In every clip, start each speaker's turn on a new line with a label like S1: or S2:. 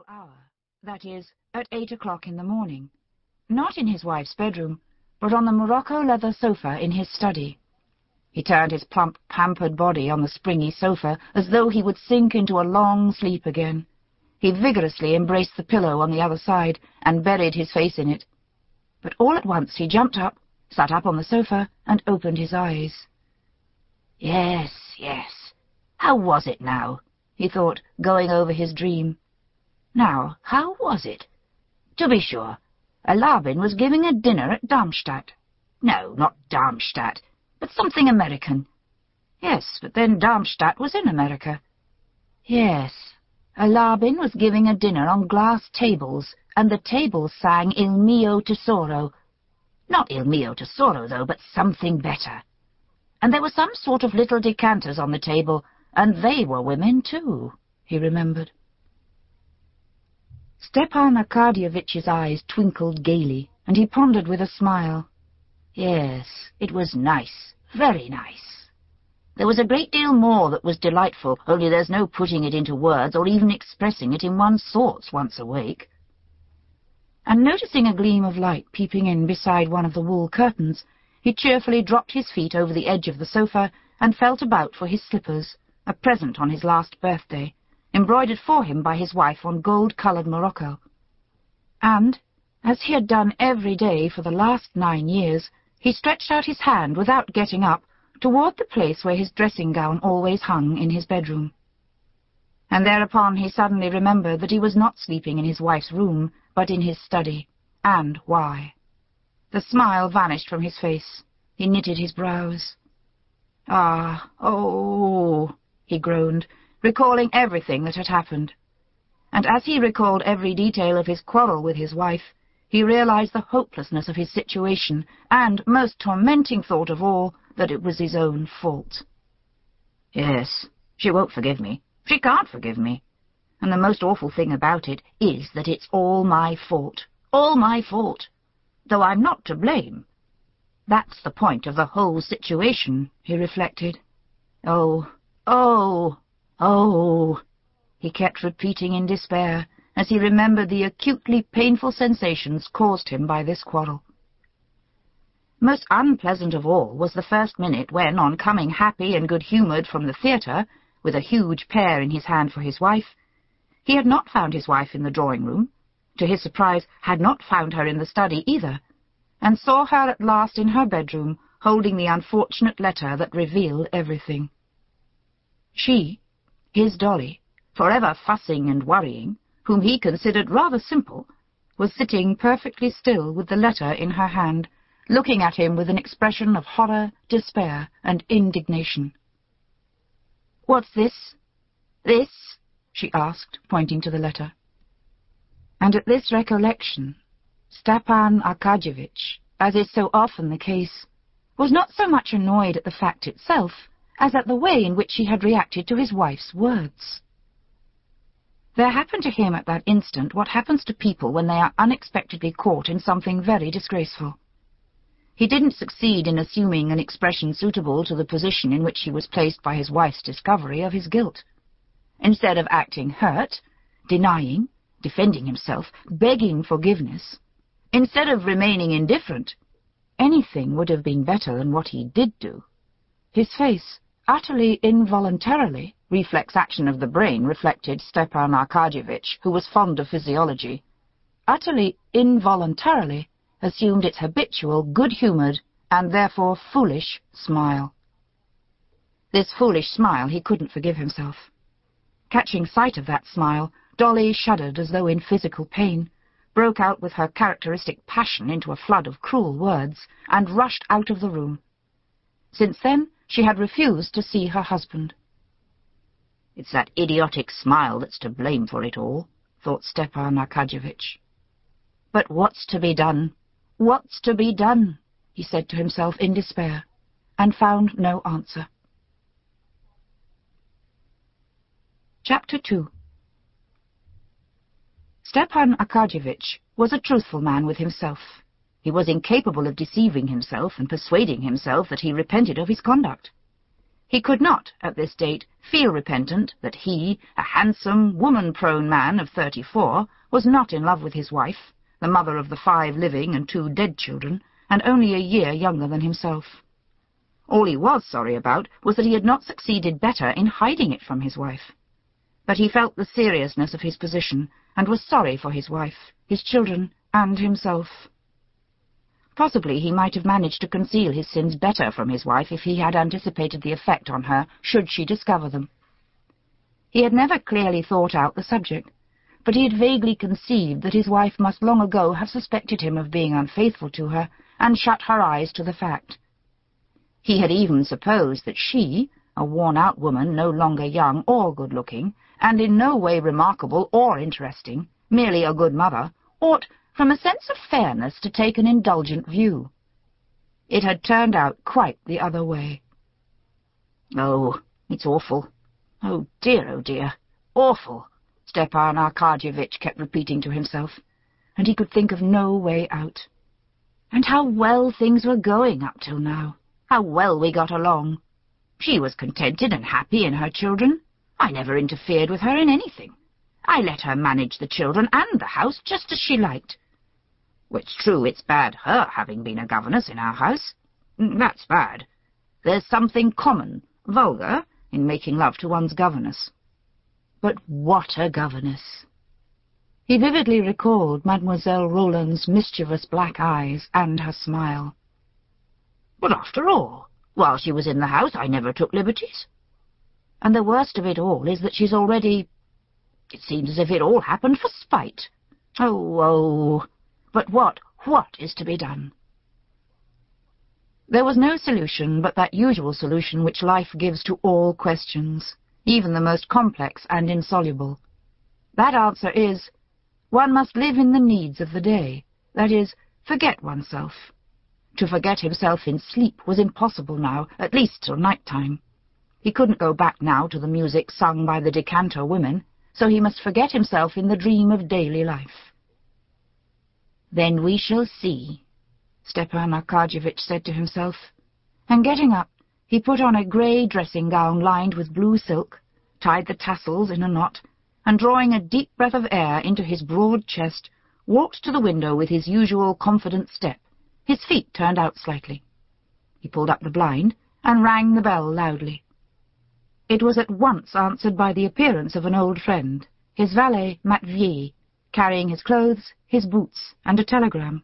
S1: usual hour, that is, at eight o'clock in the morning. Not in his wife's bedroom, but on the morocco leather sofa in his study. He turned his plump, pampered body on the springy sofa as though he would sink into a long sleep again. He vigorously embraced the pillow on the other side and buried his face in it. But all at once he jumped up, sat up on the sofa, and opened his eyes. Yes, yes. How was it now? he thought, going over his dream. Now, how was it? To be sure, Alabin was giving a dinner at Darmstadt. No, not Darmstadt, but something American. Yes, but then Darmstadt was in America. Yes, Alabin was giving a dinner on glass tables, and the tables sang Il mio tesoro. Not Il mio tesoro, though, but something better. And there were some sort of little decanters on the table, and they were women, too, he remembered. Stepan Arkadyevitch's eyes twinkled gaily, and he pondered with a smile. Yes, it was nice, very nice. There was a great deal more that was delightful, only there's no putting it into words or even expressing it in one's thoughts once awake. And noticing a gleam of light peeping in beside one of the wool curtains, he cheerfully dropped his feet over the edge of the sofa and felt about for his slippers, a present on his last birthday, embroidered for him by his wife on gold-coloured morocco. And, as he had done every day for the last nine years, he stretched out his hand without getting up toward the place where his dressing-gown always hung in his bedroom. And thereupon he suddenly remembered that he was not sleeping in his wife's room, but in his study, and why. The smile vanished from his face. He knitted his brows. Ah, oh, he groaned, recalling everything that had happened. And as he recalled every detail of his quarrel with his wife, he realized the hopelessness of his situation, and, most tormenting thought of all, that it was his own fault. Yes, she won't forgive me. She can't forgive me. And the most awful thing about it is that it's all my fault. All my fault. Though I'm not to blame. That's the point of the whole situation, he reflected. Oh, oh, oh, he kept repeating in despair, as he remembered the acutely painful sensations caused him by this quarrel. Most unpleasant of all was the first minute when, on coming happy and good-humoured from the theatre, with a huge pear in his hand for his wife, he had not found his wife in the drawing-room, to his surprise had not found her in the study either, and saw her at last in her bedroom, holding the unfortunate letter that revealed everything. She, his Dolly, forever fussing and worrying, whom he considered rather simple, was sitting perfectly still with the letter in her hand, looking at him with an expression of horror, despair, and indignation. "'What's this? This?' she asked, pointing to the letter. And at this recollection, Stepan Arkadyevitch, as is so often the case, was not so much annoyed at the fact itself as at the way in which he had reacted to his wife's words. There happened to him at that instant what happens to people when they are unexpectedly caught in something very disgraceful. He didn't succeed in assuming an expression suitable to the position in which he was placed by his wife's discovery of his guilt. Instead of acting hurt, denying, defending himself, begging forgiveness, instead of remaining indifferent, anything would have been better than what he did do. His face, utterly involuntarily, reflex action of the brain reflected Stepan Arkadyevitch, who was fond of physiology, utterly involuntarily assumed its habitual good-humoured and therefore foolish smile. This foolish smile he couldn't forgive himself. Catching sight of that smile, Dolly shuddered as though in physical pain, broke out with her characteristic passion into a flood of cruel words, and rushed out of the room. Since then, she had refused to see her husband. It's that idiotic smile that's to blame for it all, thought Stepan Arkadyevitch. But what's to be done? What's to be done? he said to himself in despair, and found no answer. Chapter 2 Stepan Arkadyevitch was a truthful man with himself. He was incapable of deceiving himself and persuading himself that he repented of his conduct. He could not, at this date, feel repentant that he, a handsome, woman-prone man of thirty-four, was not in love with his wife, the mother of the five living and two dead children, and only a year younger than himself. All he was sorry about was that he had not succeeded better in hiding it from his wife. But he felt the seriousness of his position, and was sorry for his wife, his children, and himself. Possibly he might have managed to conceal his sins better from his wife if he had anticipated the effect on her should she discover them. He had never clearly thought out the subject, but he had vaguely conceived that his wife must long ago have suspected him of being unfaithful to her, and shut her eyes to the fact. He had even supposed that she, a worn-out woman no longer young or good-looking, and in no way remarkable or interesting, merely a good mother, ought, from a sense of fairness, to take an indulgent view. It had turned out quite the other way. Oh, it's awful. Oh dear, oh dear, awful, Stepan Arkadyevitch kept repeating to himself, and he could think of no way out. And how well things were going up till now. How well we got along. She was contented and happy in her children. I never interfered with her in anything. I let her manage the children and the house just as she liked. It's true it's bad her having been a governess in our house. Mm, that's bad. There's something common, vulgar, in making love to one's governess. But what a governess! He vividly recalled Mademoiselle Roland's mischievous black eyes and her smile. But after all, while she was in the house I never took liberties. And the worst of it all is that she's already... It seems as if it all happened for spite. Oh, oh, but what, what is to be done? There was no solution but that usual solution which life gives to all questions, even the most complex and insoluble. That answer is, one must live in the needs of the day, that is, forget oneself. To forget himself in sleep was impossible now, at least till night-time. He couldn't go back now to the music sung by the decanter women, so he must forget himself in the dream of daily life. Then we shall see, Stepan Arkadyevitch said to himself, and getting up, he put on a grey dressing-gown lined with blue silk, tied the tassels in a knot, and drawing a deep breath of air into his broad chest, walked to the window with his usual confident step, his feet turned out slightly. He pulled up the blind and rang the bell loudly. It was at once answered by the appearance of an old friend, his valet Matvei, carrying his clothes, his boots, and a telegram.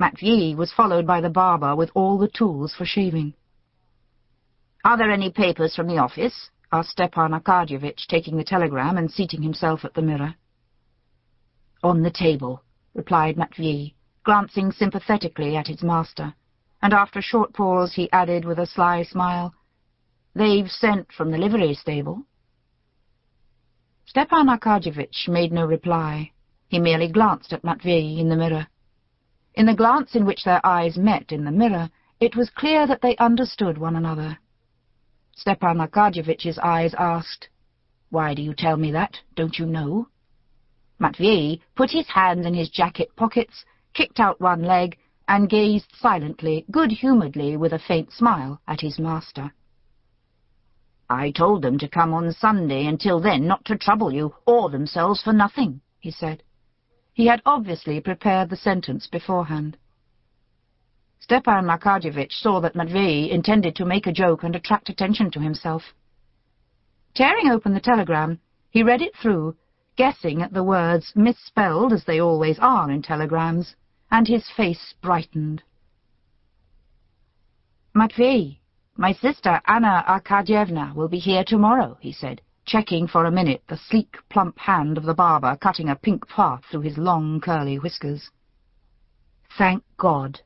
S1: Matvei was followed by the barber with all the tools for shaving. "'Are there any papers from the office?' asked Stepan Arkadyevitch, taking the telegram and seating himself at the mirror. "'On the table,' replied Matvei, glancing sympathetically at his master, and after a short pause he added with a sly smile, "'They've sent from the livery stable.' Stepan Arkadyevitch made no reply. He merely glanced at Matvey in the mirror. In the glance in which their eyes met in the mirror, it was clear that they understood one another. Stepan Arkadyevitch's eyes asked, Why do you tell me that? Don't you know? Matvey put his hands in his jacket pockets, kicked out one leg, and gazed silently, good-humouredly, with a faint smile, at his master. I told them to come on Sunday, until then not to trouble you, or themselves for nothing, he said. He had obviously prepared the sentence beforehand. Stepan Arkadyevitch saw that Matvei intended to make a joke and attract attention to himself. Tearing open the telegram, he read it through, guessing at the words misspelled as they always are in telegrams, and his face brightened. Matvei, my sister Anna Arkadyevna will be here tomorrow, he said, checking for a minute the sleek, plump hand of the barber cutting a pink path through his long, curly whiskers. Thank God,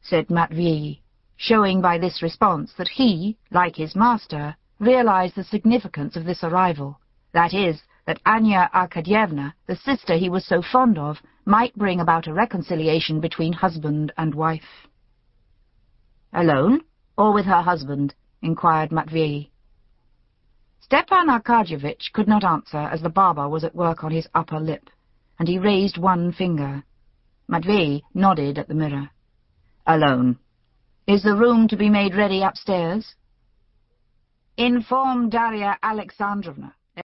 S1: said Matvei, showing by this response that he, like his master, realized the significance of this arrival, that is, that Anna Arkadyevna, the sister he was so fond of, might bring about a reconciliation between husband and wife. Alone? Or with her husband? inquired Matvey. Stepan Arkadyevitch could not answer as the barber was at work on his upper lip, and he raised one finger. Matvey nodded at the mirror. Alone. Is the room to be made ready upstairs? Inform Darya Alexandrovna